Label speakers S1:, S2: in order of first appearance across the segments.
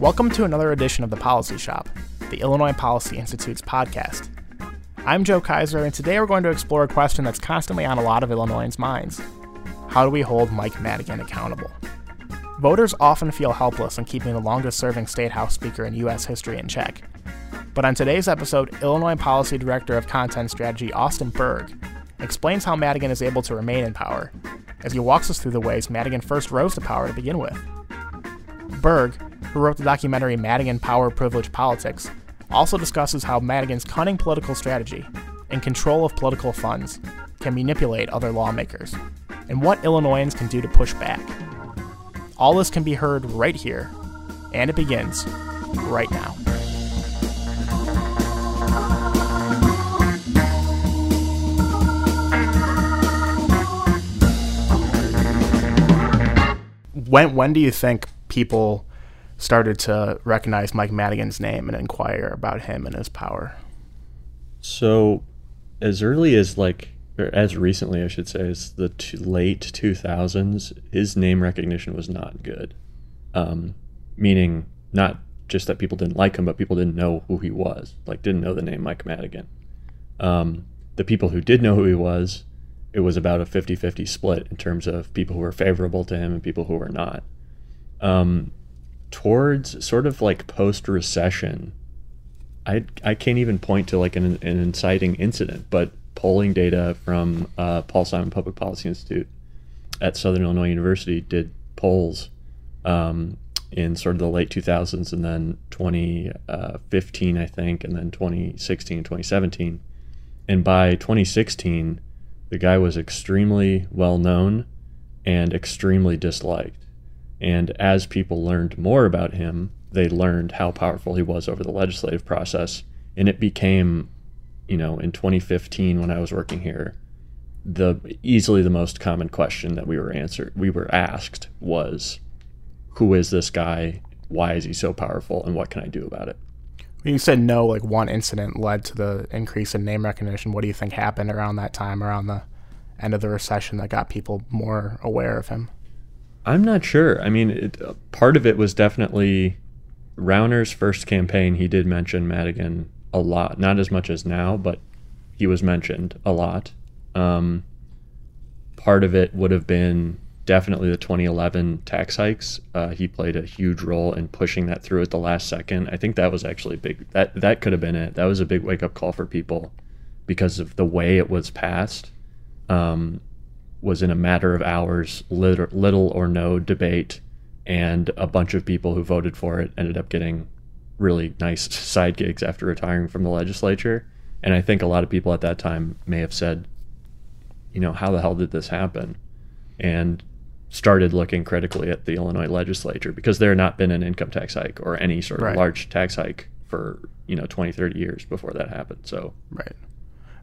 S1: Welcome to another edition of the Policy Shop, the Illinois Policy Institute's podcast. I'm Joe Kaiser, and today we're going to explore a question that's constantly on a lot of Illinoisans' minds How do we hold Mike Madigan accountable? Voters often feel helpless in keeping the longest serving state house speaker in U.S. history in check. But on today's episode, Illinois Policy Director of Content Strategy Austin Berg explains how Madigan is able to remain in power as he walks us through the ways Madigan first rose to power to begin with. Berg, who wrote the documentary Madigan Power Privilege Politics, also discusses how Madigan's cunning political strategy and control of political funds can manipulate other lawmakers, and what Illinoisans can do to push back. All this can be heard right here, and it begins right now. When when do you think people started to recognize Mike Madigan's name and inquire about him and his power?
S2: So, as early as like, or as recently, I should say, as the t- late 2000s, his name recognition was not good. Um, meaning, not just that people didn't like him, but people didn't know who he was, like, didn't know the name Mike Madigan. Um, the people who did know who he was, it was about a 50 50 split in terms of people who were favorable to him and people who were not. Um, towards sort of like post recession, I I can't even point to like an, an inciting incident, but polling data from uh, Paul Simon Public Policy Institute at Southern Illinois University did polls um, in sort of the late 2000s and then 2015, I think, and then 2016, 2017. And by 2016, the guy was extremely well known and extremely disliked. And as people learned more about him, they learned how powerful he was over the legislative process. And it became, you know, in 2015 when I was working here, the easily the most common question that we were answered we were asked was who is this guy why is he so powerful and what can i do about it
S1: you said no like one incident led to the increase in name recognition what do you think happened around that time around the end of the recession that got people more aware of him
S2: I'm not sure. I mean, it, part of it was definitely Rauner's first campaign. He did mention Madigan a lot, not as much as now, but he was mentioned a lot. Um, part of it would have been definitely the 2011 tax hikes. Uh, he played a huge role in pushing that through at the last second. I think that was actually big. That that could have been it. That was a big wake up call for people because of the way it was passed. Um, was in a matter of hours, little, little or no debate, and a bunch of people who voted for it ended up getting really nice side gigs after retiring from the legislature. And I think a lot of people at that time may have said, you know, how the hell did this happen? And started looking critically at the Illinois legislature because there had not been an income tax hike or any sort of right. large tax hike for, you know, 20, 30 years before that happened. So,
S1: right.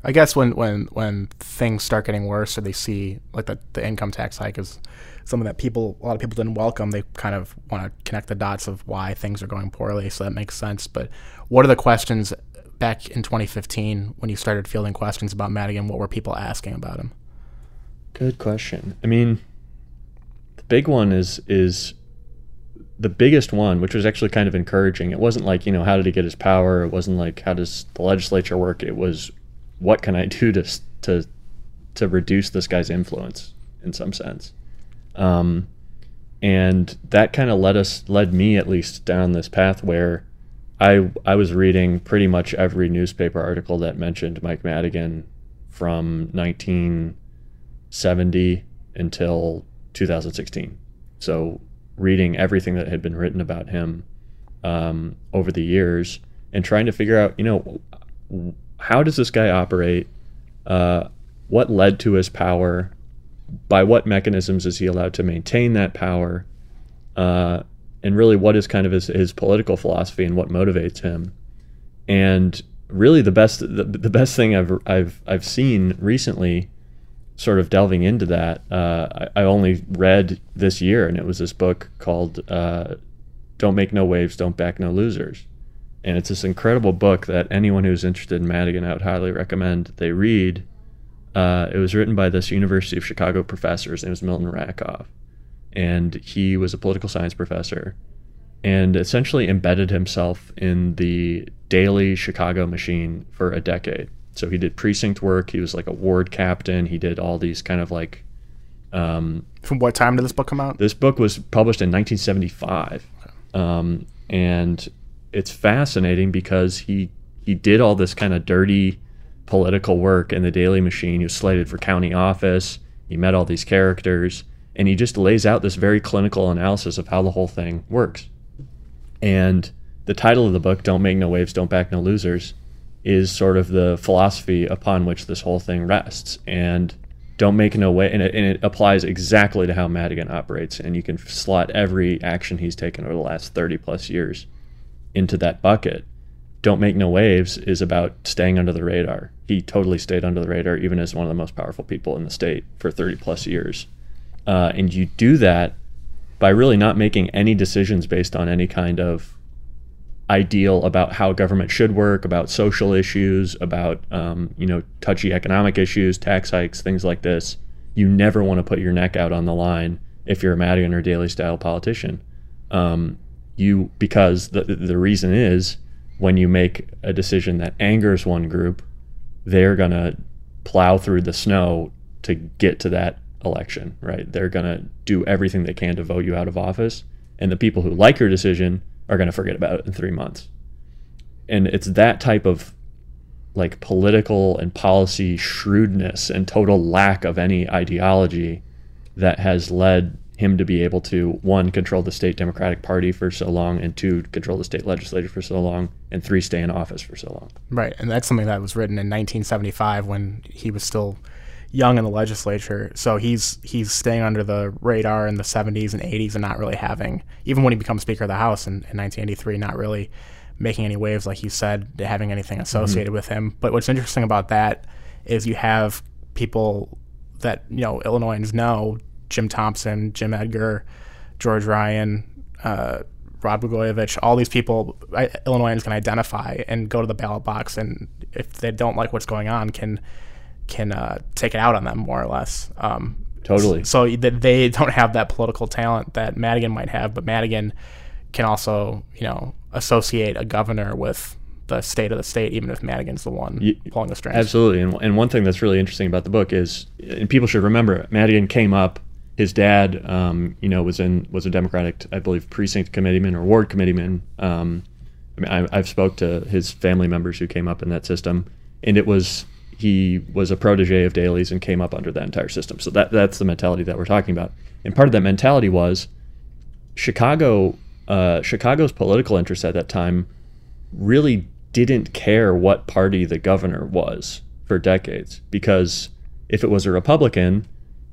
S1: I guess when when when things start getting worse or they see like the, the income tax hike is something that people a lot of people didn't welcome, they kind of want to connect the dots of why things are going poorly. So that makes sense. But what are the questions back in 2015 when you started fielding questions about Madigan? What were people asking about him?
S2: Good question. I mean, big one is is the biggest one, which was actually kind of encouraging. It wasn't like you know how did he get his power. It wasn't like how does the legislature work. It was what can I do to to to reduce this guy's influence in some sense. Um, and that kind of led us led me at least down this path where I I was reading pretty much every newspaper article that mentioned Mike Madigan from 1970 until 2016. So reading everything that had been written about him um, over the years and trying to figure out, you know, how does this guy operate? Uh, what led to his power? By what mechanisms is he allowed to maintain that power? Uh, and really, what is kind of his, his political philosophy and what motivates him? And really, the best the, the best thing I've I've I've seen recently, sort of delving into that. Uh, I, I, only read this year, and it was this book called uh, "Don't Make No Waves, Don't Back No Losers." and it's this incredible book that anyone who's interested in Madigan, I would highly recommend they read. Uh, it was written by this University of Chicago professor. His name was Milton Rakove, and he was a political science professor, and essentially embedded himself in the Daley Chicago machine for a decade. So he did precinct work. He was like a ward captain. He did all these kind of like. Um,
S1: From what time did this book come out?
S2: this book was published in 1975, um, and it's fascinating because he he did all this kind of dirty political work in the Daley Machine. He was slated for county office. He met all these characters, and he just lays out this very clinical analysis of how the whole thing works. And the title of the book, "Don't Make No Waves, Don't Back No Losers," is sort of the philosophy upon which this whole thing rests. And don't make no way, and it, and it applies exactly to how Madigan operates. And you can slot every action he's taken over the last 30 plus years into that bucket. Don't make no waves is about staying under the radar. He totally stayed under the radar, even as one of the most powerful people in the state for 30 plus years. Uh, and you do that by really not making any decisions based on any kind of ideal about how government should work, about social issues, about um, you know touchy economic issues, tax hikes, things like this. You never want to put your neck out on the line if you're a Madigan or Daley style politician. Um, you because the the reason is when you make a decision that angers one group, they're gonna plow through the snow to get to that election, right? They're gonna do everything they can to vote you out of office, and the people who like your decision are going to forget about it in three months. And it's that type of like political and policy shrewdness and total lack of any ideology that has led him to be able to one control the state democratic party for so long and two control the state legislature for so long and three stay in office for so long
S1: Right, and that's something that was written in 1975 when he was still young in the legislature. So he's he's staying under the radar in the 70s and 80s and not really having, even when he becomes Speaker of the House in, in 1983, not really making any waves, like you said, having anything associated with him. But what's interesting about that is you have people that you know Illinoisans know: Jim Thompson, Jim Edgar, George Ryan. Uh, Rod Blagojevich, all these people I, Illinoisans can identify and go to the ballot box, and if they don't like what's going on, can can uh, take it out on them more or less. Um,
S2: totally
S1: so that they don't have that political talent that Madigan might have, but Madigan can also, you know, associate a governor with the state of the state, even if Madigan's the one
S2: Ye-
S1: pulling the strings.
S2: Absolutely. And, and one thing that's really interesting about the book is, and people should remember, Madigan came up. His dad, um, you know, was in was a Democratic, I believe, precinct committeeman or ward committeeman. Um, I mean, I, I've spoke to his family members who came up in that system, and it was he was a protege of Daley's and came up under that entire system. So that that's the mentality that we're talking about. And part of that mentality was Chicago. Uh, Chicago's political interests at that time really didn't care what party the governor was for decades because if it was a Republican,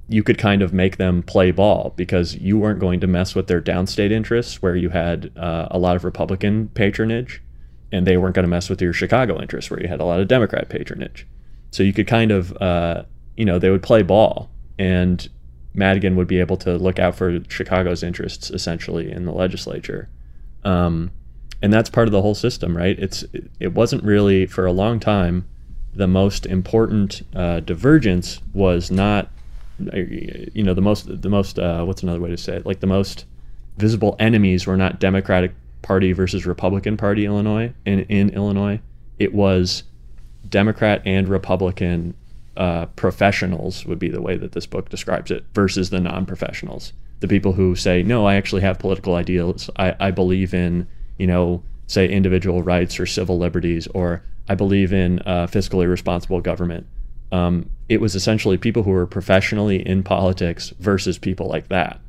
S2: you could kind of make them play ball because you weren't going to mess with their downstate interests where you had uh, a lot of Republican patronage, and they weren't going to mess with your Chicago interests where you had a lot of Democrat patronage. So you could kind of, uh, you know, they would play ball, and Madigan would be able to look out for Chicago's interests essentially in the legislature. Um, and that's part of the whole system, right? It's it wasn't really for a long time the most important uh, divergence was not you know the most the most uh, what's another way to say it like the most visible enemies were not Democratic Party versus Republican Party Illinois in in Illinois it was Democrat and Republican uh, professionals would be the way that this book describes it versus the non-professionals. The people who say no I actually have political ideals. I, I believe in you know say individual rights or civil liberties or I believe in uh, fiscally responsible government. Um, it was essentially people who were professionally in politics versus people like that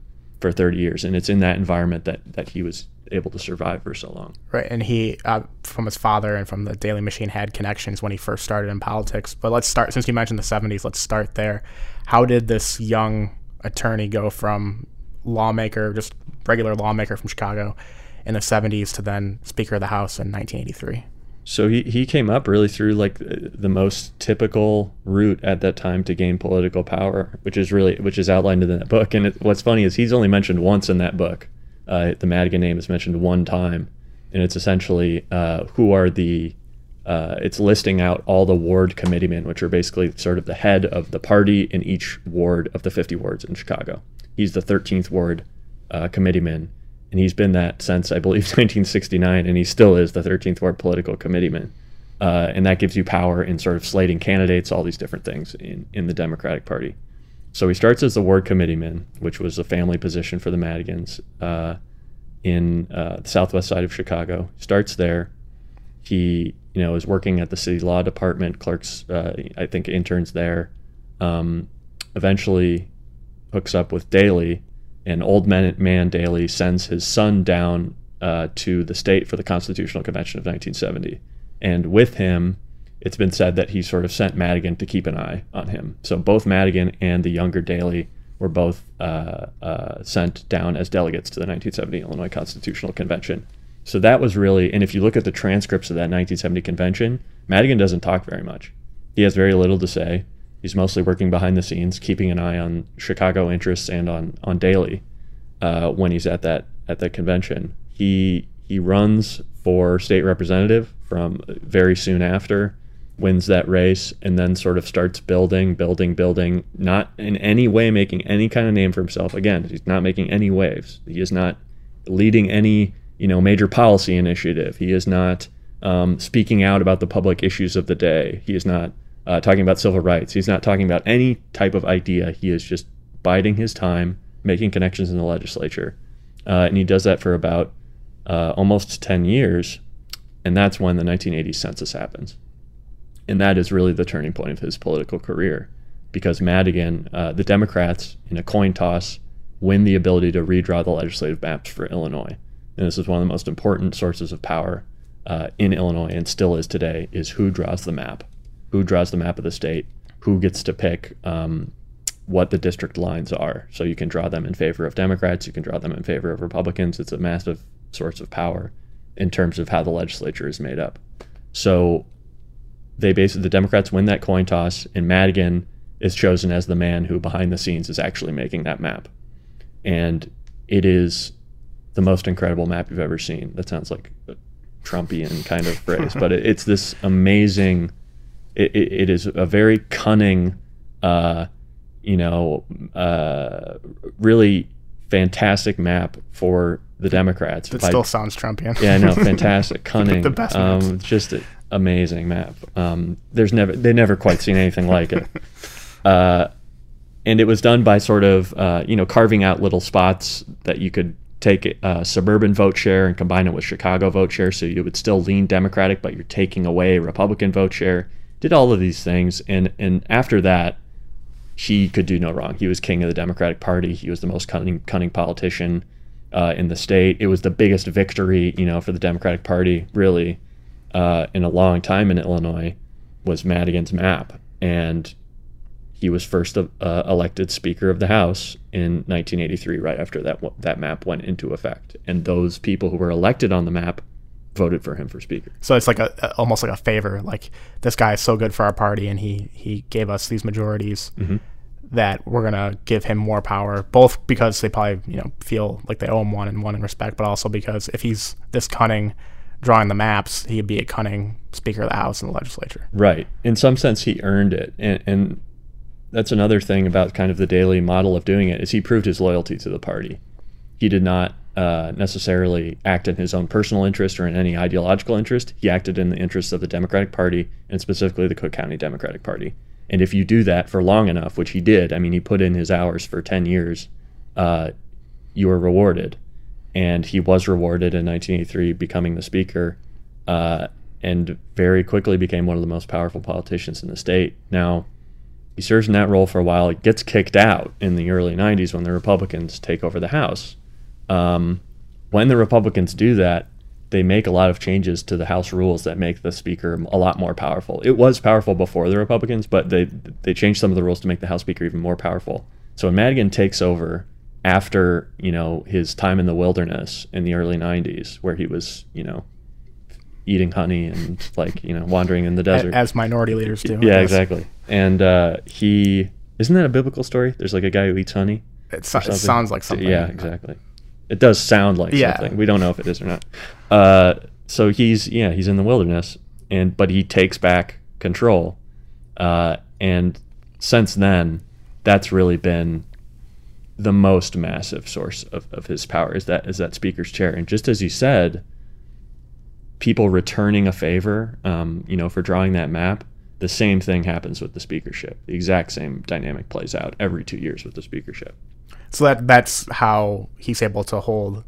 S2: for 30 years. And it's in that environment that that he was able to survive for so long
S1: Right, and he, uh, from his father and from the Daley Machine, had connections when he first started in politics. But let's start, since you mentioned the 70s, let's start there. How did this young attorney go from lawmaker, just regular lawmaker from Chicago in the 70s to then Speaker of the House in 1983?
S2: so he, he came up really through like the most typical route at that time to gain political power which is really which is outlined in that book and it, what's funny is he's only mentioned once in that book uh, the Madigan name is mentioned one time and it's essentially uh, who are the uh, it's listing out all the ward committeemen, which are basically sort of the head of the party in each ward of the 50 wards in Chicago. He's the 13th ward uh, committeeman, and he's been that since I believe 1969, and he still is the 13th ward political committeeman. Uh, and that gives you power in sort of slating candidates, all these different things in, in the Democratic Party. So he starts as the ward committeeman, which was a family position for the Madigans uh, in uh, the southwest side of Chicago. Starts there. He, you know, is working at the city law department, clerks, uh, I think interns there. Um, eventually hooks up with Daley, and old man, man Daley sends his son down uh, to the state for the Constitutional Convention of 1970. And with him, it's been said that he sort of sent Madigan to keep an eye on him. So both Madigan and the younger Daley were both uh, uh, sent down as delegates to the 1970 Illinois Constitutional Convention. So that was really, and if you look at the transcripts of that 1970 convention, Madigan doesn't talk very much. He has very little to say. He's mostly working behind the scenes, keeping an eye on Chicago interests and on on Daley uh, when he's at that at that convention. He he runs for state representative from very soon after, wins that race, and then sort of starts building, building, building, not in any way making any kind of name for himself. Again, he's not making any waves. He is not leading any you know major policy initiative. He is not um, speaking out about the public issues of the day. He is not uh, talking about civil rights. He's not talking about any type of idea. He is just biding his time, making connections in the legislature. Uh, and he does that for about uh, almost 10 years. And that's when the 1980 census happens. And that is really the turning point of his political career because Madigan, uh, the Democrats, in a coin toss, win the ability to redraw the legislative maps for Illinois. And this is one of the most important sources of power uh, in Illinois and still is today is who draws the map who draws the map of the state, who gets to pick um, what the district lines are. So you can draw them in favor of Democrats, you can draw them in favor of Republicans. It's a massive source of power in terms of how the legislature is made up. So they basically the Democrats win that coin toss, and Madigan is chosen as the man who behind the scenes is actually making that map. And it is the most incredible map you've ever seen. That sounds like a Trumpian kind of phrase, but it, it's this amazing it, it, it is a very cunning, uh, you know, uh, really fantastic map for the Democrats.
S1: It still sounds Trumpian.
S2: yeah, no, fantastic, cunning,
S1: the best
S2: um, just amazing map. Um, there's never they never quite seen anything like it. Uh, and it was done by sort of uh, you know carving out little spots that you could take a suburban vote share and combine it with Chicago vote share, so you would still lean Democratic, but you're taking away Republican vote share did all of these things, and and after that, he could do no wrong. He was king of the Democratic Party. He was the most cunning cunning politician uh, in the state. It was the biggest victory, you know, for the Democratic Party really uh, in a long time in Illinois. Was Madigan's map, and he was first uh, elected Speaker of the House in 1983, right after that that map went into effect. And those people who were elected on the map voted for him for speaker.
S1: So it's like a, almost like a favor. Like this guy is so good for our party, and he he gave us these majorities mm-hmm. that we're gonna give him more power. Both because they probably you know feel like they owe him one and one in respect, but also because if he's this cunning drawing the maps, he'd be a cunning Speaker of the House and the legislature.
S2: Right. In some sense, he earned it, and, and that's another thing about kind of the Daley model of doing it is he proved his loyalty to the party. He did not uh, necessarily act in his own personal interest or in any ideological interest. He acted in the interests of the Democratic Party and specifically the Cook County Democratic Party. And if you do that for long enough, which he did, I mean, he put in his hours for 10 years, uh, you are rewarded. And he was rewarded in 1983, becoming the Speaker, uh, and very quickly became one of the most powerful politicians in the state. Now, he serves in that role for a while, he gets kicked out in the early 90s when the Republicans take over the House um, when the Republicans do that, they make a lot of changes to the House rules that make the Speaker a lot more powerful. It was powerful before the Republicans, but they they changed some of the rules to make the House Speaker even more powerful. So when Madigan takes over after you know his time in the wilderness in the early '90s, where he was you know eating honey and like you know wandering in the desert
S1: as minority leaders do.
S2: Yeah, exactly. And uh, he isn't that a biblical story? There's like a guy who eats honey.
S1: It, so, it sounds like something.
S2: Yeah, exactly it does sound like yeah. something. We don't know if it is or not. Uh, so he's yeah he's in the wilderness and but he takes back control, uh, and since then, that's really been the most massive source of, of his power is that is that speaker's chair. And just as you said, people returning a favor, um, you know, for drawing that map, the same thing happens with the speakership. The exact same dynamic plays out every two years with the speakership.
S1: So that that's how he's able to hold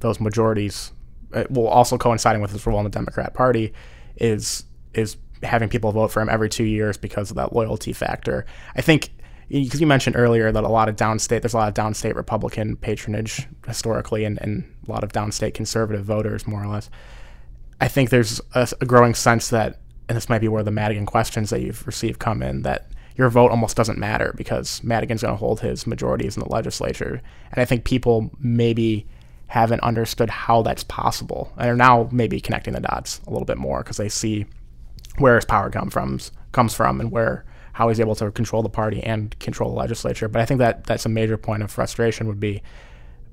S1: those majorities. Uh, well, also coinciding with his role in the Democrat Party is is having people vote for him every two years because of that loyalty factor. I think because you mentioned earlier that a lot of downstate there's a lot of downstate Republican patronage historically, and, and a lot of downstate conservative voters, more or less. I think there's a, a growing sense that, and this might be where the Madigan questions that you've received come in, that your vote almost doesn't matter because Madigan's going to hold his majorities in the legislature. And I think people maybe haven't understood how that's possible and are now maybe connecting the dots a little bit more because they see where his power come from, comes from and where how he's able to control the party and control the legislature. But I think that that's a major point of frustration would be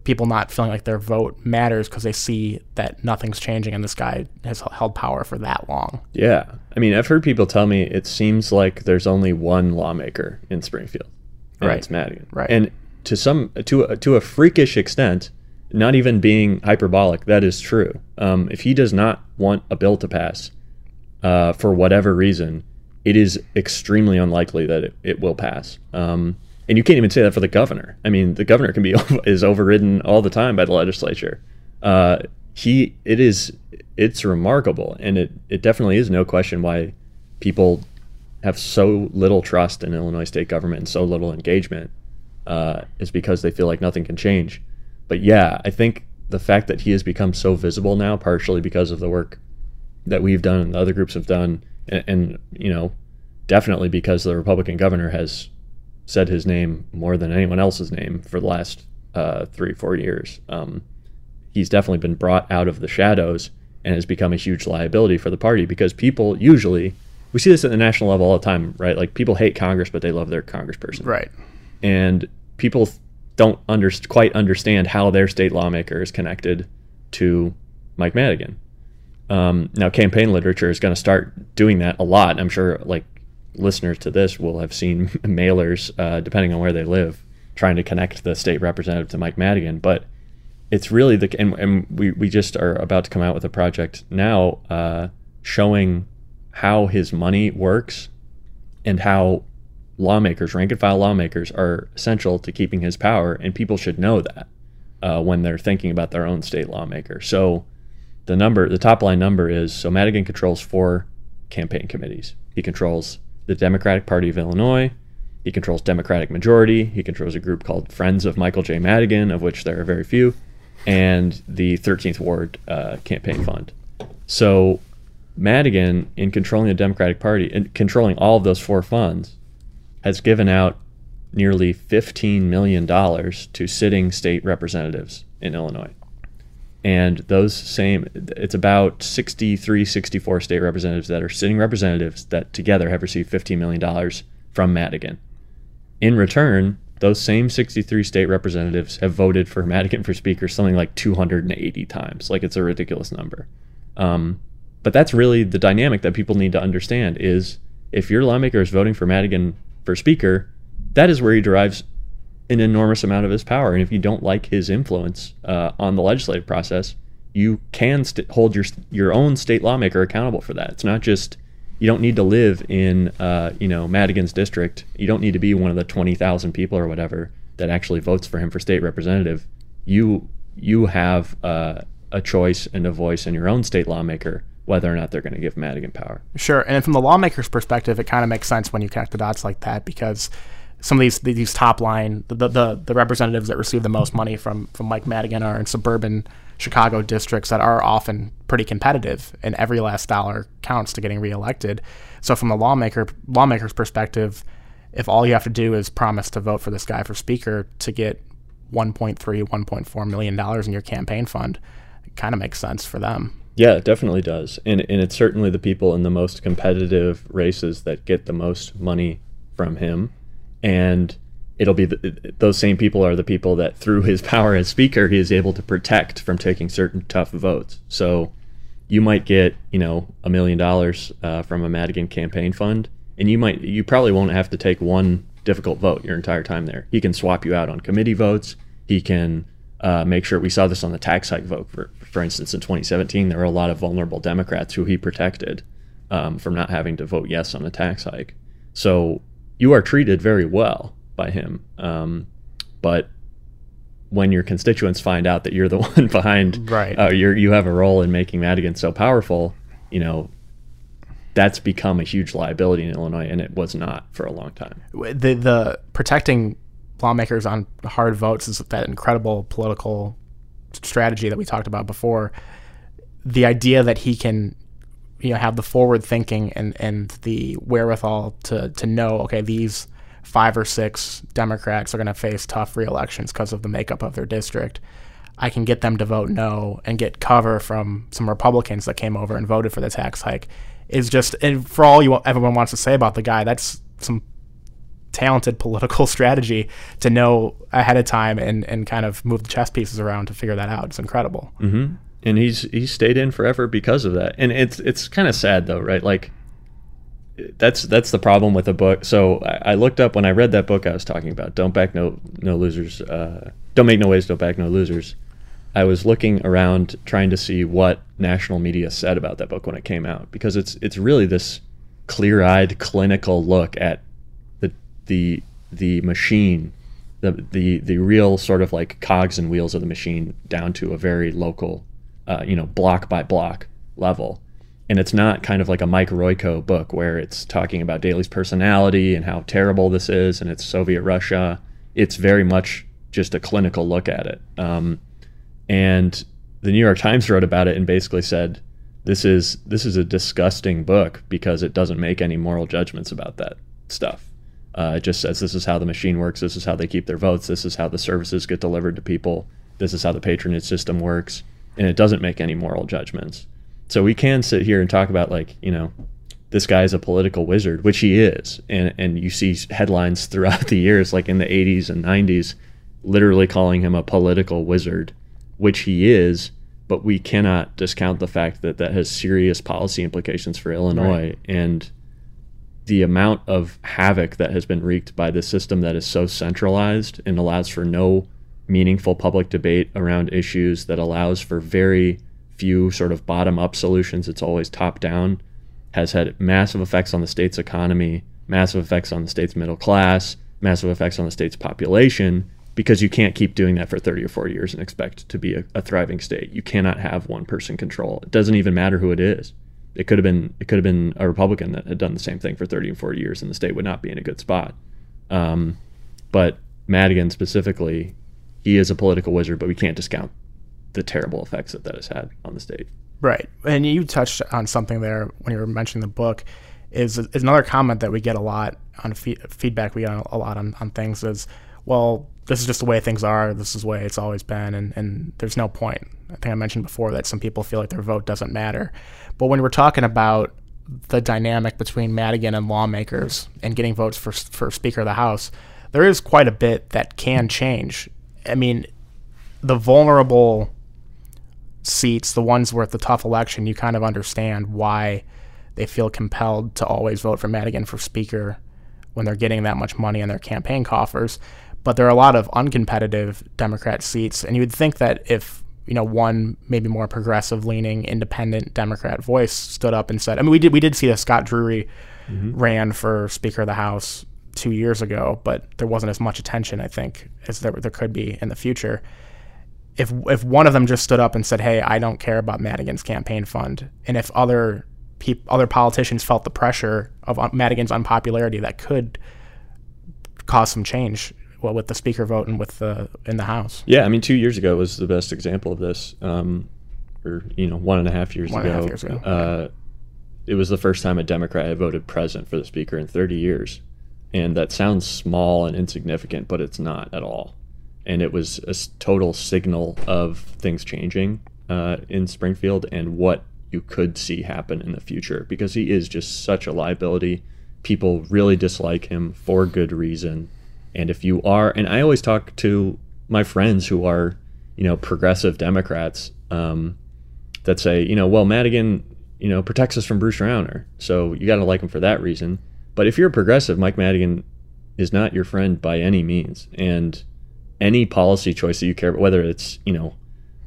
S1: people not feeling like their vote matters because they see that nothing's changing and this guy has held power for that long.
S2: Yeah. I mean, I've heard people tell me it seems like there's only one lawmaker in Springfield. And
S1: right.
S2: It's Madigan.
S1: Right.
S2: And to some to a, to a freakish extent, not even being hyperbolic, that is true. Um, if he does not want a bill to pass uh, for whatever reason, it is extremely unlikely that it, it will pass. Um, and you can't even say that for the governor. I mean, the governor can be is overridden all the time by the legislature. Uh, he it is it's remarkable, and it it definitely is no question why people have so little trust in Illinois state government and so little engagement uh, is because they feel like nothing can change. But yeah, I think the fact that he has become so visible now, partially because of the work that we've done and other groups have done, and, and you know, definitely because the Republican governor has said his name more than anyone else's name for the last uh, three, four years. Um, he's definitely been brought out of the shadows and has become a huge liability for the party because people usually we see this at the national level all the time, right? Like people hate Congress, but they love their congressperson,
S1: Right.
S2: and people don't under, quite understand how their state lawmaker is connected to Mike Madigan. Um, now, campaign literature is going to start doing that a lot. I'm sure, like listeners to this will have seen mailers, uh, depending on where they live, trying to connect the state representative to Mike Madigan. But it's really the and, and we we just are about to come out with a project now uh, showing how his money works and how lawmakers, rank and file lawmakers, are essential to keeping his power, and people should know that uh, when they're thinking about their own state lawmaker. So the number, the top line number is so Madigan controls four campaign committees. He controls the Democratic Party of Illinois. He controls Democratic Majority. He controls a group called Friends of Michael J. Madigan, of which there are very few, and the 13th Ward uh, Campaign Fund. So Madigan, in controlling the Democratic Party and controlling all of those four funds, has given out nearly $15 million to sitting state representatives in Illinois. And those same, it's about 63, 64 state representatives that are sitting representatives that together have received $15 million from Madigan. In return, those same 63 state representatives have voted for Madigan for Speaker something like 280 times. Like it's a ridiculous number. Um, but that's really the dynamic that people need to understand is if your lawmaker is voting for Madigan for Speaker, that is where he derives an enormous amount of his power. And if you don't like his influence uh, on the legislative process, you can st- hold your your own state lawmaker accountable for that. It's not just you don't need to live in uh, you know Madigan's district. You don't need to be one of the twenty thousand people or whatever that actually votes for him for state representative. You you have uh, a choice and a voice in your own state lawmaker whether or not they're going to give Madigan power.
S1: Sure, and from the lawmaker's perspective, it kind of makes sense when you connect the dots like that because some of these these top line the, the the representatives that receive the most money from from Mike Madigan are in suburban Chicago districts that are often pretty competitive, and every last dollar counts to getting reelected. So from a lawmaker lawmaker's perspective, if all you have to do is promise to vote for this guy for speaker to get 1.3 1.4 million dollars in your campaign fund, it kind of makes sense for them.
S2: Yeah, it definitely does. And and it's certainly the people in the most competitive races that get the most money from him. And it'll be the, those same people are the people that through his power as speaker he is able to protect from taking certain tough votes. So you might get you know a million dollars uh, from a Madigan campaign fund, and you might you probably won't have to take one difficult vote your entire time there. He can swap you out on committee votes. He can uh, make sure we saw this on the tax hike vote. For for instance, in 2017, there were a lot of vulnerable Democrats who he protected um, from not having to vote yes on a tax hike. So you are treated very well by him. Um, but when your constituents find out that you're the one behind,
S1: Right.
S2: uh, you're, you have a role in making Madigan so powerful, you know, that's become a huge liability in Illinois, and it was not for a long time.
S1: the the protecting lawmakers on hard votes is that incredible political strategy that we talked about before. The idea that he can, you know, have the forward thinking and and the wherewithal to to know, okay, these five or six Democrats are going to face tough re-elections because of the makeup of their district. I can get them to vote no and get cover from some Republicans that came over and voted for the tax hike. Is just and for all you everyone wants to say about the guy, that's some talented political strategy to know ahead of time and, and kind of move the chess pieces around to figure that out. It's incredible.
S2: hmm And he's he's stayed in forever because of that. And it's it's kind of sad though, right? Like that's that's the problem with the book. So I, I looked up when I read that book I was talking about. Don't back no no losers. Uh, don't make no waves. Don't back no losers. I was looking around trying to see what national media said about that book when it came out because it's it's really this clear-eyed clinical look at the the the machine the the the real sort of like cogs and wheels of the machine down to a very local uh, you know block by block level and it's not kind of like a Mike Royko book where it's talking about Daley's personality and how terrible this is and it's Soviet Russia it's very much just a clinical look at it um, and the New York Times wrote about it and basically said this is this is a disgusting book because it doesn't make any moral judgments about that stuff. Uh, it just says this is how the machine works. This is how they keep their votes. This is how the services get delivered to people. This is how the patronage system works, and it doesn't make any moral judgments. So we can sit here and talk about like you know this guy's a political wizard, which he is, and and you see headlines throughout the years, like in the 80s and 90s, literally calling him a political wizard, which he is. But we cannot discount the fact that that has serious policy implications for Illinois and the amount of havoc that has been wreaked by the system that is so centralized and allows for no meaningful public debate around issues that allows for very few sort of bottom up solutions. It's always top down has had massive effects on the state's economy massive effects on the state's middle class massive effects on the state's population because you can't keep doing that for 30 or 40 years and expect to be a, a thriving state. You cannot have one person control it. Doesn't even matter who it is. It could have been it could have been a Republican that had done the same thing for 30 and 40 years, and the state would not be in a good spot. Um, but Madigan specifically, he is a political wizard, but we can't discount the terrible effects that that has had on the state.
S1: Right. And you touched on something there when you were mentioning the book. Is, is another comment that we get a lot on fe- feedback we get a lot on, on things is, well, this is just the way things are. This is the way it's always been, and, and there's no point. I think I mentioned before that some people feel like their vote doesn't matter. But when we're talking about the dynamic between Madigan and lawmakers and getting votes for for Speaker of the House, there is quite a bit that can change. I mean, the vulnerable seats, the ones where it's a tough election, you kind of understand why they feel compelled to always vote for Madigan for Speaker when they're getting that much money in their campaign coffers. But there are a lot of uncompetitive Democrat seats, and you would think that if you know one maybe more progressive leaning independent Democrat voice stood up and said, I mean, we did we did see that Scott Drury mm-hmm. ran for Speaker of the House two years ago, but there wasn't as much attention, I think, as there there could be in the future. If if one of them just stood up and said, "Hey, I don't care about Madigan's campaign fund," and if other peop- other politicians felt the pressure of Madigan's unpopularity, that could cause some change. Well, with the speaker vote and with the in the House.
S2: Yeah, I mean, two years ago was the best example of this, um, or you know, one and a half years
S1: One
S2: ago.
S1: and a half years ago,
S2: Uh, it was the first time a Democrat had voted present for the speaker in 30 years, and that sounds small and insignificant, but it's not at all. And it was a total signal of things changing uh, in Springfield and what you could see happen in the future because he is just such a liability. People really dislike him for good reason. And if you are, and I always talk to my friends who are, you know, progressive Democrats, um, that say, you know, well, Madigan, you know, protects us from Bruce Rauner, so you got to like him for that reason. But if you're a progressive, Mike Madigan is not your friend by any means, and any policy choice that you care about, whether it's you know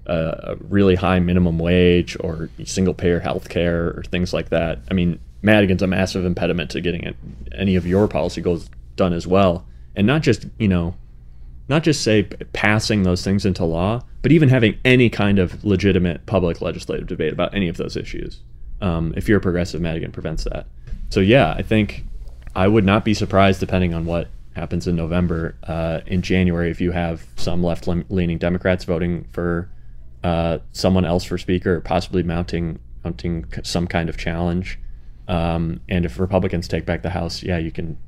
S2: a really high minimum wage or single payer health care or things like that. I mean, Madigan's a massive impediment to getting it, any of your policy goals done as well. And not just, you know, not just say passing those things into law, but even having any kind of legitimate public legislative debate about any of those issues. Um, if you're a progressive, Madigan prevents that. So, yeah, I think I would not be surprised, depending on what happens in November, uh, in January, if you have some left leaning Democrats voting for uh, someone else for speaker, possibly mounting mounting some kind of challenge. Um, and if Republicans take back the House, yeah, you can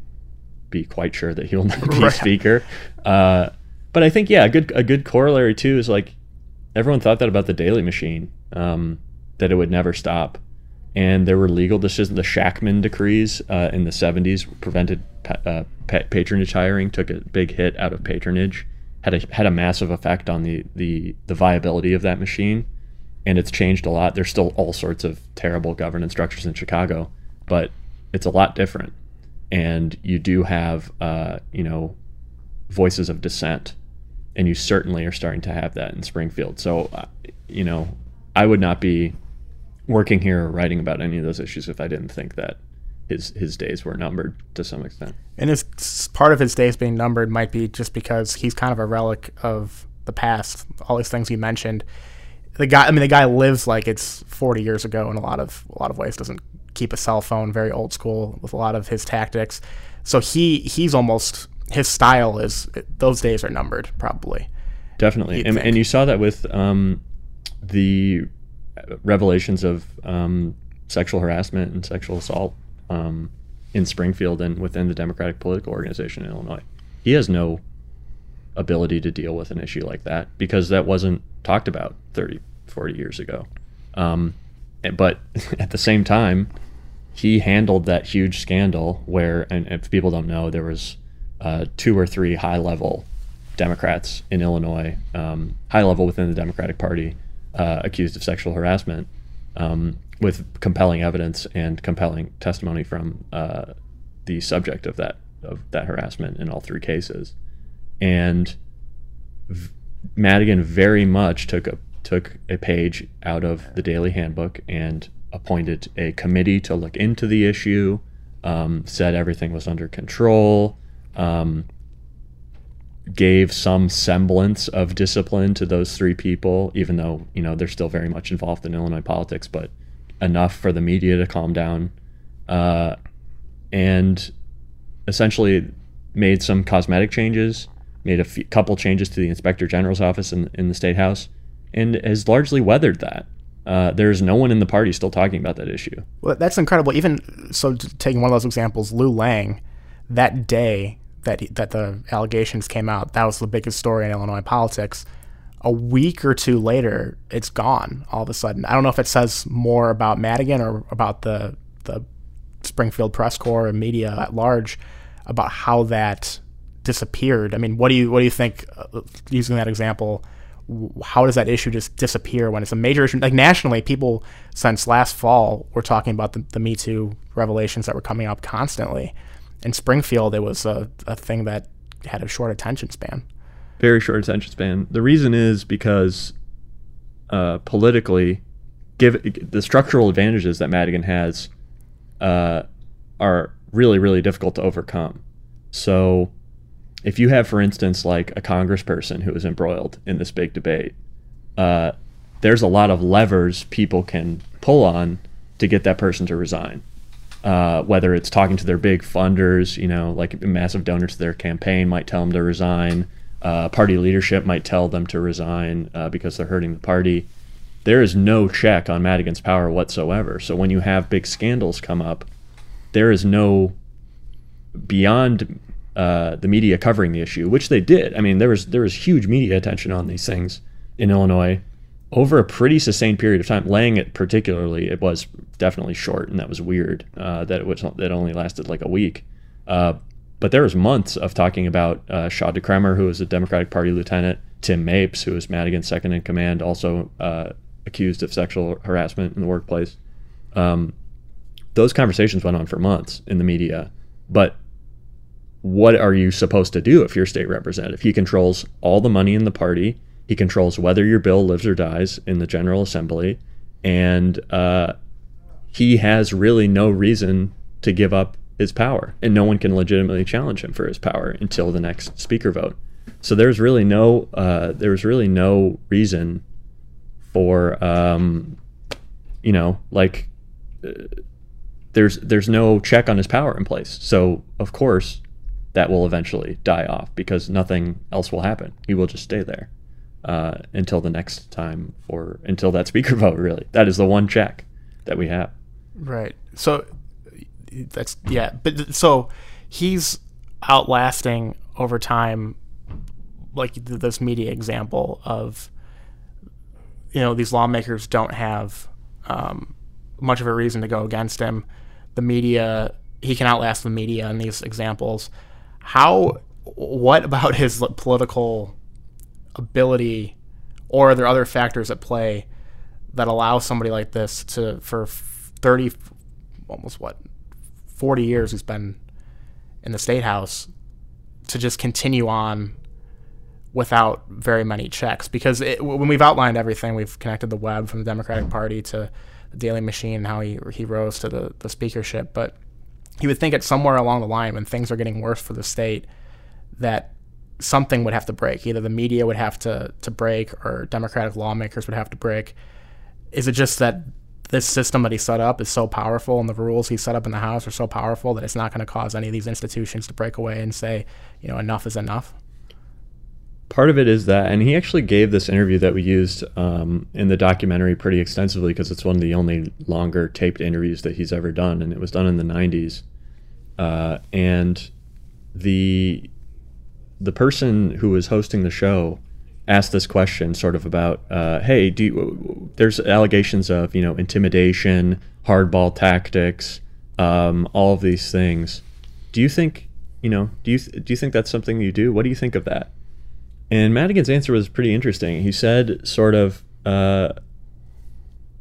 S2: be quite sure that he'll not be right. speaker. Uh, but I think yeah, a good a good corollary too is like everyone thought that about the Daley machine, um, that it would never stop, and there were legal decisions. The Shakman decrees uh, in the '70s prevented pa- uh, patronage hiring, took a big hit out of patronage had a had a massive effect on the the the viability of that machine, and it's changed a lot. There's still all sorts of terrible governance structures in Chicago, but it's a lot different, and you do have uh, you know voices of dissent, and you certainly are starting to have that in Springfield. So, uh, you know, I would not be working here or writing about any of those issues if I didn't think that his his days were numbered to some extent.
S1: And his part of his days being numbered might be just because he's kind of a relic of the past. All these things you mentioned, the guy. I mean, the guy lives like it's 40 years ago in a lot of a lot of ways. Doesn't keep a cell phone. Very old school with a lot of his tactics. So he he's almost his style is those days are numbered probably.
S2: Definitely, and, and, you saw that with um, the revelations of um, sexual harassment and sexual assault um, in Springfield and within the Democratic political organization in Illinois. He has no ability to deal with an issue like that because that wasn't talked about 30, 40 years ago. Um, but at the same time, he handled that huge scandal where, and if people don't know, there was uh, two or three high level Democrats in Illinois, um, high level within the Democratic Party, uh, accused of sexual harassment. Um, with compelling evidence and compelling testimony from uh, the subject of that of that harassment in all three cases, and v- Madigan very much took a took a page out of the Daley Handbook and appointed a committee to look into the issue. Um, said everything was under control. Um, gave some semblance of discipline to those three people, even though you know they're still very much involved in Illinois politics, but enough for the media to calm down, uh, and essentially made some cosmetic changes, made a couple changes to the inspector general's office in, in the state house, and has largely weathered that. Uh, there's no one in the party still talking about that issue.
S1: Well, that's incredible. Even so, taking one of those examples, Lou Lang, that day that he, that the allegations came out, that was the biggest story in Illinois politics a week or two later, it's gone all of a sudden. I don't know if it says more about Madigan or about the the Springfield press corps and media at large about how that disappeared. I mean, what do you what do you think? Uh, using that example, how does that issue just disappear when it's a major issue? Like nationally, people since last fall were talking about the, the Me Too revelations that were coming up constantly. In Springfield, it was a, a thing that had a short attention span
S2: very short attention span. The reason is because uh, politically, give the structural advantages that Madigan has uh, are really really difficult to overcome. So, if you have, for instance, like a congressperson who is embroiled in this big debate, uh, there's a lot of levers people can pull on to get that person to resign. Uh, whether it's talking to their big funders, you know, like massive donors to their campaign might tell them to resign uh, party leadership might tell them to resign uh, because they're hurting the party. There is no check on Madigan's power whatsoever. So when you have big scandals come up, there is no beyond uh, the media covering the issue, which they did. I mean, there was there was huge media attention on these things in Illinois over a pretty sustained period of time. Lang it particularly, it was definitely short, and that was weird uh, that it was that only lasted like a week. Uh, but there was months of talking about uh, Shaw Decremer, who was a Democratic Party lieutenant, Tim Mapes, who was Madigan's second in command, also uh, accused of sexual harassment in the workplace. Um, those conversations went on for months in the media, but what are you supposed to do if you're state representative? He controls all the money in the party. He controls whether your bill lives or dies in the General Assembly, and uh, he has really no reason to give up his power, and no one can legitimately challenge him for his power until the next speaker vote. So there's really no uh, there's really no reason for um, you know like uh, there's there's no check on his power in place. So of course that will eventually die off because nothing else will happen. He will just stay there uh, until the next time or until that speaker vote. Really, that is the one check that we have.
S1: Right. So that's yeah, but so he's outlasting over time, like this media example of you know these lawmakers don't have um, much of a reason to go against him. The media, he can outlast the media in these examples how what about his political ability or are there other factors at play that allow somebody like this to for 30 almost what 40 years he's been in the state house to just continue on without very many checks? Because it, when we've outlined everything we've connected the web from the democratic party to the Daley machine and how he, he rose to the, the speakership but you would think at somewhere along the line when things are getting worse for the state that something would have to break. Either the media would have to to break or Democratic lawmakers would have to break. Is it just that this system that he set up is so powerful and the rules he set up in the House are so powerful that it's not going to cause any of these institutions to break away and say, you know, enough is enough?
S2: Part of it is that, and he actually gave this interview that we used um, in the documentary pretty extensively because it's one of the only longer taped interviews that he's ever done, and it was done in the 90s. Uh, and the the person who was hosting the show asked this question, sort of about, uh, "Hey, do you, there's allegations of you know intimidation, hardball tactics, um, all of these things. Do you think you know? Do you do you think that's something you do? What do you think of that?" And Madigan's answer was pretty interesting. He said, sort of, uh,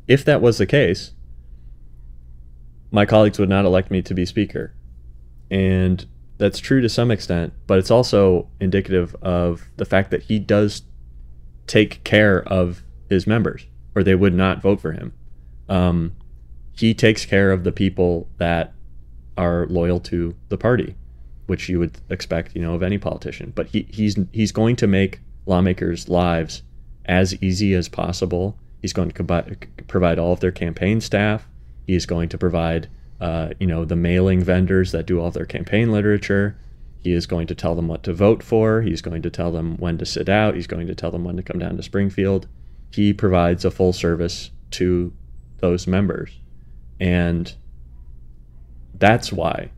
S2: if that was the case, my colleagues would not elect me to be speaker. And that's true to some extent, but it's also indicative of the fact that he does take care of his members, or they would not vote for him. Um, he takes care of the people that are loyal to the party which you would expect, you know, of any politician. But he, he's he's going to make lawmakers' lives as easy as possible. He's going to provide all of their campaign staff. He's going to provide, uh, you know, the mailing vendors that do all their campaign literature. He is going to tell them what to vote for. He's going to tell them when to sit out. He's going to tell them when to come down to Springfield. He provides a full service to those members, and that's why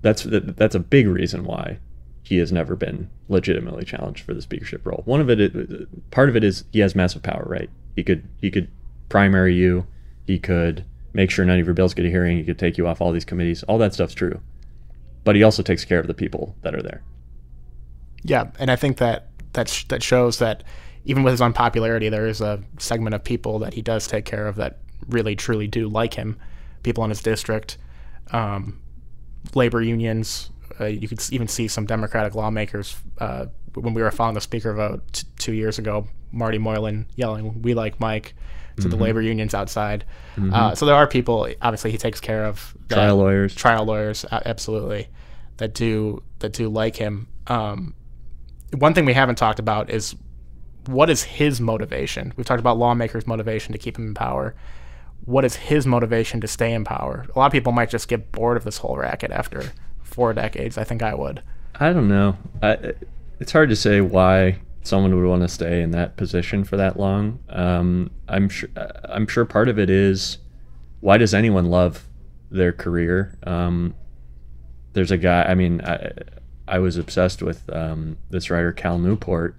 S2: that's that's a big reason why he has never been legitimately challenged for the speakership role. One of it, part of it is he has massive power, right? He could he could primary you, he could make sure none of your bills get a hearing, he could take you off all these committees. All that stuff's true, but he also takes care of the people that are there.
S1: Yeah, and I think that that sh- that shows that even with his unpopularity, there is a segment of people that he does take care of that really truly do like him. People in his district. Um, labor unions. Uh, you could even see some Democratic lawmakers uh, when we were following the speaker vote t- two years ago. Marty Moylan yelling, "We like Mike." To mm-hmm. the labor unions outside. Mm-hmm. Uh, so there are people. Obviously, he takes care of
S2: that, trial lawyers.
S1: Trial lawyers, absolutely, that do that do like him. Um, one thing we haven't talked about is what is his motivation. We've talked about lawmakers' motivation to keep him in power what is his motivation to stay in power? A lot of people might just get bored of this whole racket after four decades. I think I would.
S2: I don't know. I, it's hard to say why someone would want to stay in that position for that long. Um, I'm sure. I'm sure part of it is why does anyone love their career? Um, there's a guy. I mean, I, I was obsessed with um, this writer Cal Newport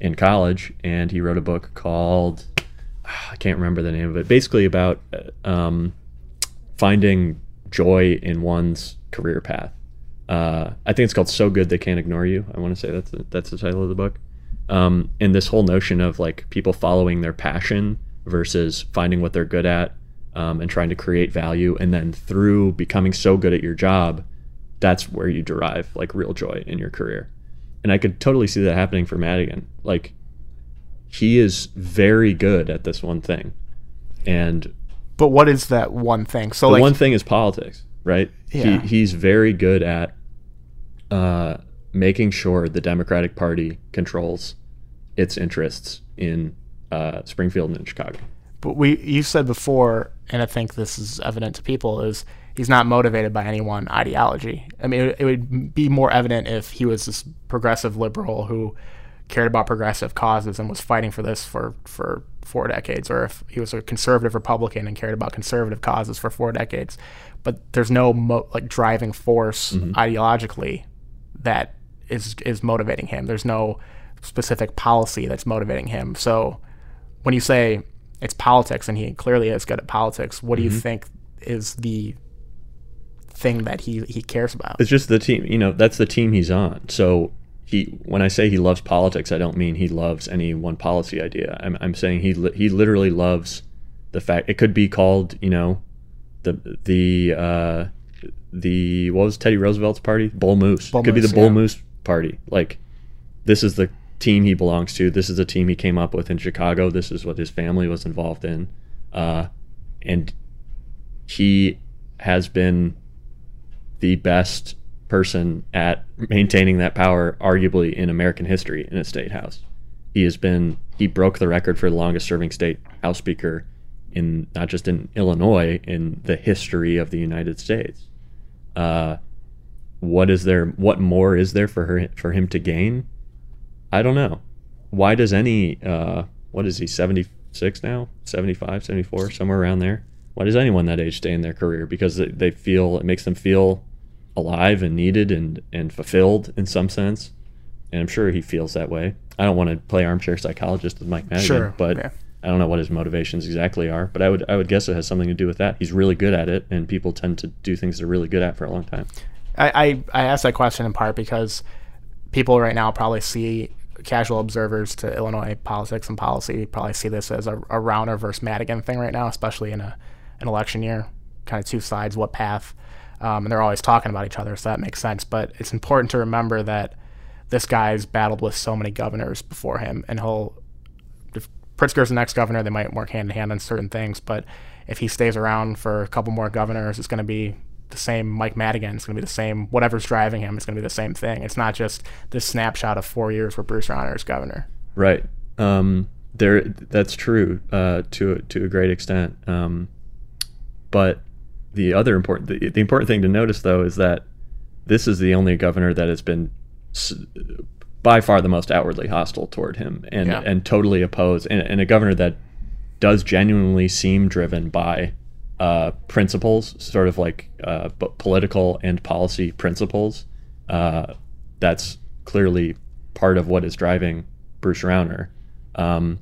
S2: in college, and he wrote a book called I can't remember the name of it. Basically about um, finding joy in one's career path. Uh, I think it's called "So Good They Can't Ignore You." I want to say that's the, that's the title of the book. Um, and this whole notion of like people following their passion versus finding what they're good at um, and trying to create value. And then through becoming so good at your job, that's where you derive like real joy in your career. And I could totally see that happening for Madigan. Like he is very good at this one thing. And
S1: But what is that one thing? So
S2: the
S1: like
S2: one thing is politics, right?
S1: Yeah.
S2: He, he's very good at uh, making sure the Democratic Party controls its interests in uh, Springfield and in Chicago.
S1: but we you said before, and I think this is evident to people, is he's not motivated by any one ideology. I mean, it, it would be more evident if he was this progressive liberal who cared about progressive causes and was fighting for this for for four decades, or if he was a conservative Republican and cared about conservative causes for four decades. But there's no mo- like driving force ideologically that is is motivating him. There's no specific policy that's motivating him. So when you say it's politics and he clearly is good at politics, what do you think is the thing that he he cares about?
S2: It's just the team, you know, that's the team he's on. So he, when I say he loves politics, I don't mean he loves any one policy idea. I'm, I'm saying he li- he literally loves the fact it could be called, you know, the the uh, the what was Teddy Roosevelt's party? Bull Moose.
S1: Bull
S2: could be the Bull
S1: yeah.
S2: Moose party. Like this is the team he belongs to. This is the team he came up with in Chicago. This is what his family was involved in, uh, and he has been the best person at maintaining that power, arguably in American history, in a state house. He has been he broke the record for the longest serving state house speaker in not just in Illinois in the history of the United States. Uh, what is there? What more is there for her for him to gain? I don't know. Why does any uh, what is he 76 now? 75 74 somewhere around there? Why does anyone that age stay in their career? Because they, they feel it makes them feel alive and needed and and fulfilled in some sense. And i'm sure he feels that way. I don't want to play armchair psychologist with mike madigan
S1: Sure,
S2: but
S1: yeah.
S2: i don't know what his motivations exactly are but i would i would guess it has something to do with that. He's really good at it and people tend to do things they're really good at for a long time.
S1: I, I I asked that question in part because people right now probably see casual observers to Illinois politics and policy probably see this as a, a Rauner versus Madigan thing right now, especially in a an election year. Kind of two sides, what path, um, and they're always talking about each other, so that makes sense. But it's important to remember that this guy's battled with so many governors before him, and he'll if Pritzker's the next governor, they might work hand in hand on certain things. But if he stays around for a couple more governors, it's going to be the same Mike Madigan. It's going to be the same whatever's driving him. It's going to be the same thing. It's not just this snapshot of four years where Bruce Rauner is governor.
S2: Right. Um, there, that's true uh, to to a great extent. Um, but the other important, the, the important thing to notice though is that this is the only governor that has been s- by far the most outwardly hostile toward him and
S1: Yeah.
S2: and totally opposed, and, and a governor that does genuinely seem driven by uh, principles, sort of like uh, political and policy principles. Uh, that's clearly part of what is driving Bruce Rauner. Um,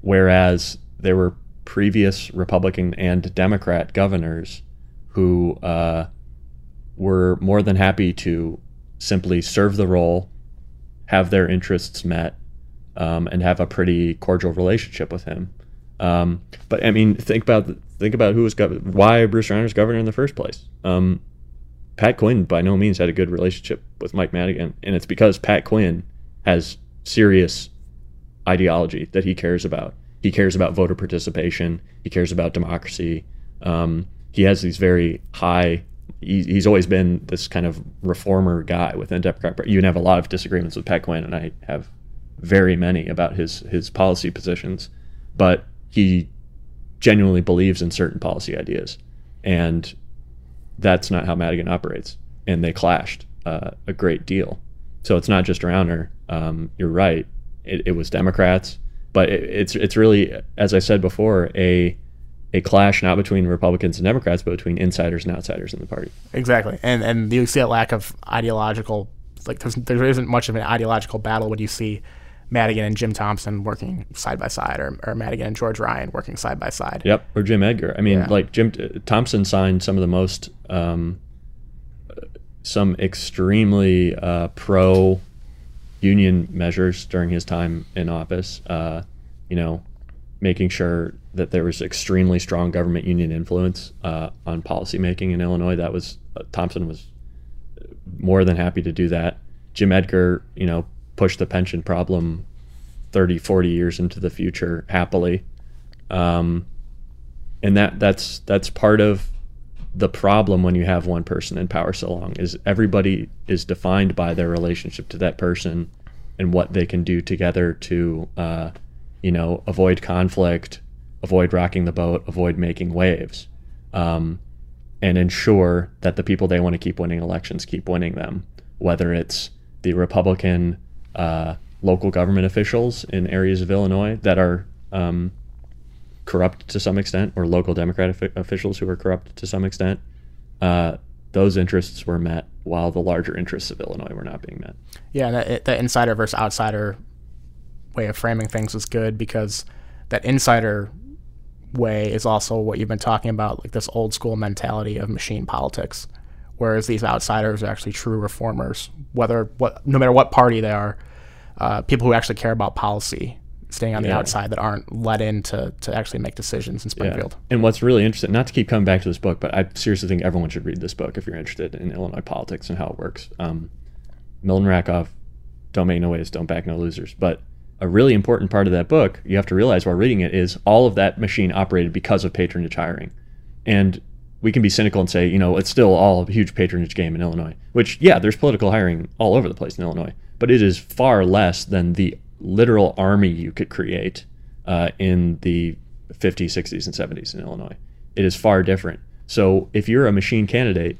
S2: whereas there were previous Republican and Democrat governors who uh, were more than happy to simply serve the role, have their interests met, um, and have a pretty cordial relationship with him. Um, but I mean, think about think about who was gov- why Bruce Rauner's governor in the first place. Um, Pat Quinn by no means had a good relationship with Mike Madigan, and it's because Pat Quinn has serious ideology that he cares about. He cares about voter participation. He cares about democracy. Um, he has these very high. He, he's always been this kind of reformer guy within Democrat. You can have a lot of disagreements with Pat Quinn, and I have very many about his his policy positions, but he genuinely believes in certain policy ideas, and that's not how Madigan operates, and they clashed uh, a great deal. So it's not just Rauner. Um, you're right. It, it was Democrats, but it, it's it's really, as I said before, a a clash not between Republicans and Democrats, but between insiders and outsiders in the party.
S1: Exactly, and and you see a lack of ideological, like there's, there isn't much of an ideological battle when you see Madigan and Jim Thompson working side by side, or, or Madigan and George Ryan working side by side.
S2: Yep, or Jim Edgar. I mean,
S1: Yeah.
S2: like Jim Thompson signed some of the most, um, some extremely uh, pro union measures during his time in office. Uh, you know, making sure that there was extremely strong government union influence uh, on policymaking in Illinois. That was uh, Thompson was more than happy to do that. Jim Edgar, you know, pushed the pension problem 30, 40 years into the future happily. Um, and that that's that's part of the problem when you have one person in power so long is everybody is defined by their relationship to that person and what they can do together to uh, you know avoid conflict avoid rocking the boat avoid making waves um, and ensure that the people they want to keep winning elections keep winning them whether it's the republican uh, local government officials in areas of illinois that are um, corrupt to some extent, or local Democrat officials who are corrupt to some extent, uh, those interests were met while the larger interests of Illinois were not being met.
S1: Yeah, the, the insider versus outsider way of framing things is good because that insider way is also what you've been talking about, like this old school mentality of machine politics, whereas these outsiders are actually true reformers, whether what no matter what party they are, uh, people who actually care about policy staying on the outside that aren't let in to, to actually make decisions in Springfield.
S2: Yeah. And what's really interesting, not to keep coming back to this book, but I seriously think everyone should read this book if you're interested in Illinois politics and how it works. Um, Milton Rakove, Don't Make No Waves, Don't Back No Losers. But a really important part of that book, you have to realize while reading it, is all of that machine operated because of patronage hiring. And we can be cynical and say, you know, it's still all a huge patronage game in Illinois, which, yeah, there's political hiring all over the place in Illinois, but it is far less than the literal army you could create uh, in the 50s, 60s, and 70s in Illinois. It is far different. So if you're a machine candidate,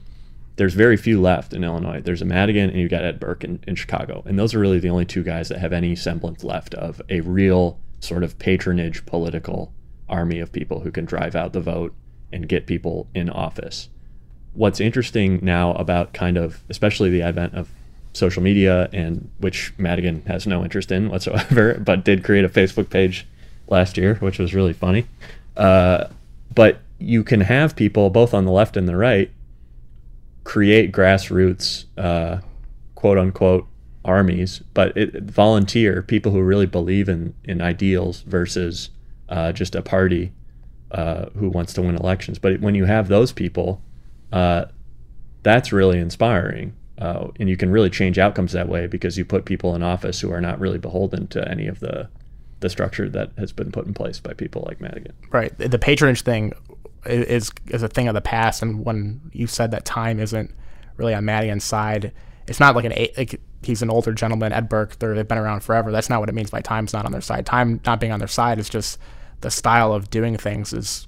S2: there's very few left in Illinois. There's a Madigan and you've got Ed Burke in, in Chicago. And those are really the only two guys that have any semblance left of a real sort of patronage political army of people who can drive out the vote and get people in office. What's interesting now about kind of, especially the advent of social media, and which Madigan has no interest in whatsoever, but did create a Facebook page last year, which was really funny. Uh, but you can have people both on the left and the right create grassroots, uh, quote unquote, armies, but it, volunteer people who really believe in in ideals versus uh, just a party uh, who wants to win elections. But when you have those people, uh, that's really inspiring uh, and you can really change outcomes that way because you put people in office who are not really beholden to any of the the structure that has been put in place by people like Madigan.
S1: Right. The patronage thing is is a thing of the past, and when you said that time isn't really on Madigan's side, it's not like an like he's an older gentleman, Ed Burke. They've been around forever. That's not what it means by time's not on their side. Time not being on their side is just the style of doing things is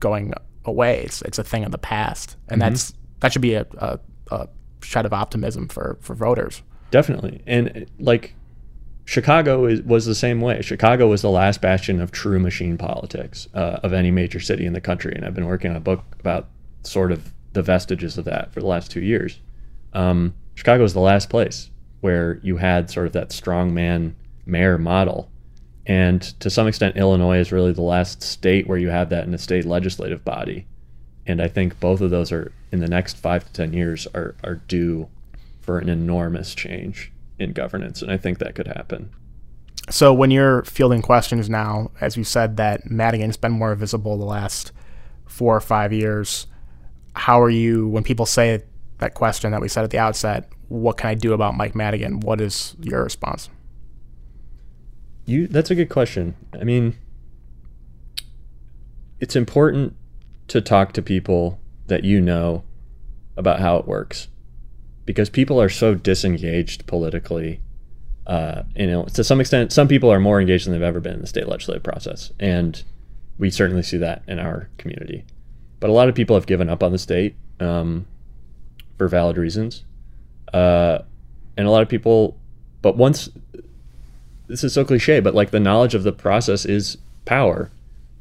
S1: going away. It's it's a thing of the past, and mm-hmm. that's that should be a, a, a shed of optimism for for voters.
S2: Definitely, and like Chicago is, was the same way. Chicago was the last bastion of true machine politics uh, of any major city in the country, and I've been working on a book about sort of the vestiges of that for the last two years. Um, Chicago was the last place where you had sort of that strong man mayor model. And to some extent, Illinois is really the last state where you have that in a state legislative body and I think both of those are in the next five to ten years are are due for an enormous change in governance, and I think that could happen.
S1: So when you're fielding questions now, as you said that Madigan's been more visible the last four or five years, how are you when people say that question that we said at the outset? What can I do about Mike Madigan? What is your response?
S2: You that's a good question. I mean, it's important to talk to people that you know about how it works because people are so disengaged politically uh, you know to some extent some people are more engaged than they've ever been in the state legislative process and we certainly see that in our community but a lot of people have given up on the state um, for valid reasons uh, and a lot of people but once this is so cliche but like the knowledge of the process is power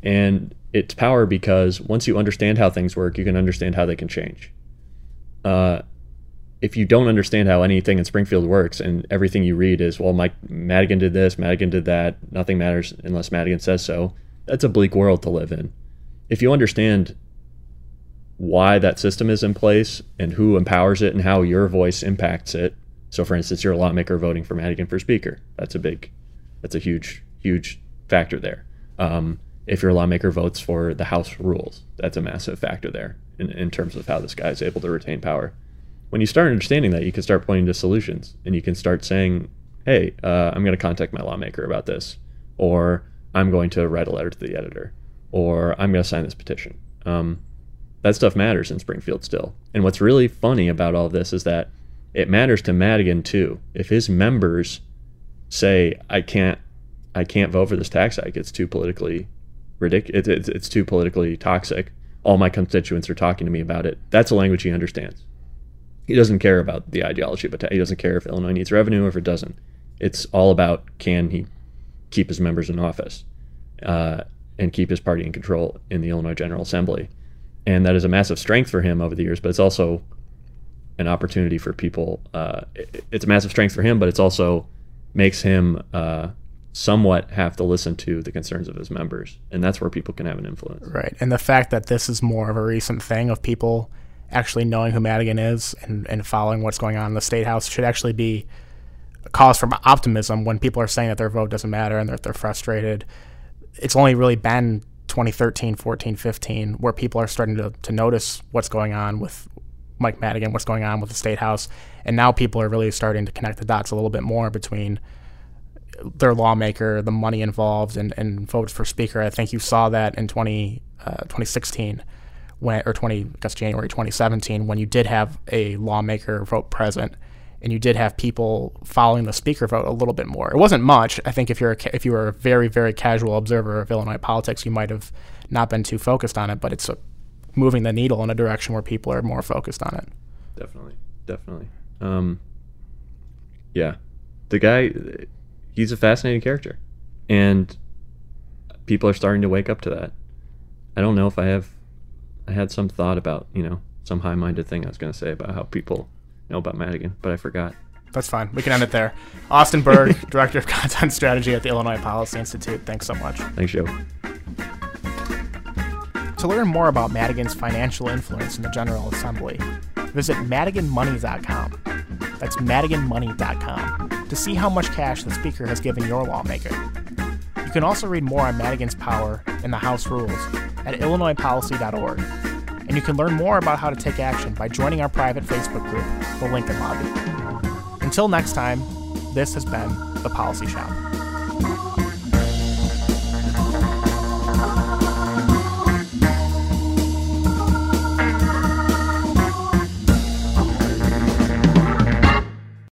S2: and it's power because once you understand how things work, you can understand how they can change. Uh, if you don't understand how anything in Springfield works and everything you read is, well, Mike Madigan did this, Madigan did that, nothing matters unless Madigan says so, that's a bleak world to live in. If you understand why that system is in place and who empowers it and how your voice impacts it, so for instance, you're a lawmaker voting for Madigan for speaker, that's a big, that's a huge, huge factor there. Um, if your lawmaker votes for the House rules. That's a massive factor there in, in terms of how this guy is able to retain power. When you start understanding that, you can start pointing to solutions and you can start saying, hey, uh, I'm going to contact my lawmaker about this, or I'm going to write a letter to the editor, or I'm going to sign this petition. Um, that stuff matters in Springfield still. And what's really funny about all this is that it matters to Madigan too. If his members say, I can't, I can't vote for this tax hike, it's too politically ridiculous. It's, it's too politically toxic. All my constituents are talking to me about it. That's a language he understands. He doesn't care about the ideology, but he doesn't care if Illinois needs revenue or if it doesn't. It's all about can he keep his members in office uh, and keep his party in control in the Illinois General Assembly. And that is a massive strength for him over the years, but it's also an opportunity for people. Uh, it, it's a massive strength for him, but it's also makes him uh, somewhat have to listen to the concerns of his members, and that's where people can have an influence.
S1: Right, and the fact that this is more of a recent thing of people actually knowing who Madigan is and, and following what's going on in the state house should actually be a cause for optimism when people are saying that their vote doesn't matter and that they're frustrated. It's only really been 2013, 14, 15 where people are starting to, to notice what's going on with Mike Madigan, what's going on with the state house, and now people are really starting to connect the dots a little bit more between their lawmaker, the money involved, and, and votes for speaker. I think you saw that in 20, uh, 2016 when, or 20, I guess January 2017, when you did have a lawmaker vote present and you did have people following the speaker vote a little bit more. It wasn't much. I think if you're a, if you were a very very casual observer of Illinois politics, you might have not been too focused on it, but it's a, moving the needle in a direction where people are more focused on it.
S2: Definitely, definitely. Um, yeah, the guy he's a fascinating character, and people are starting to wake up to that. I don't know if I have, I had some thought about you know some high-minded thing I was going to say about how people know about Madigan, but I forgot.
S1: That's fine. We can end it there. Austin Berg, Director of Content Strategy at the Illinois Policy Institute. Thanks so much.
S2: Thanks, Joe.
S1: To learn more about Madigan's financial influence in the General Assembly, visit madiganmoney.com. That's madiganmoney.com to see how much cash the Speaker has given your lawmaker. You can also read more on Madigan's power and the House rules at illinoispolicy.org. And you can learn more about how to take action by joining our private Facebook group, The Lincoln Lobby. Until next time, this has been The Policy Shop.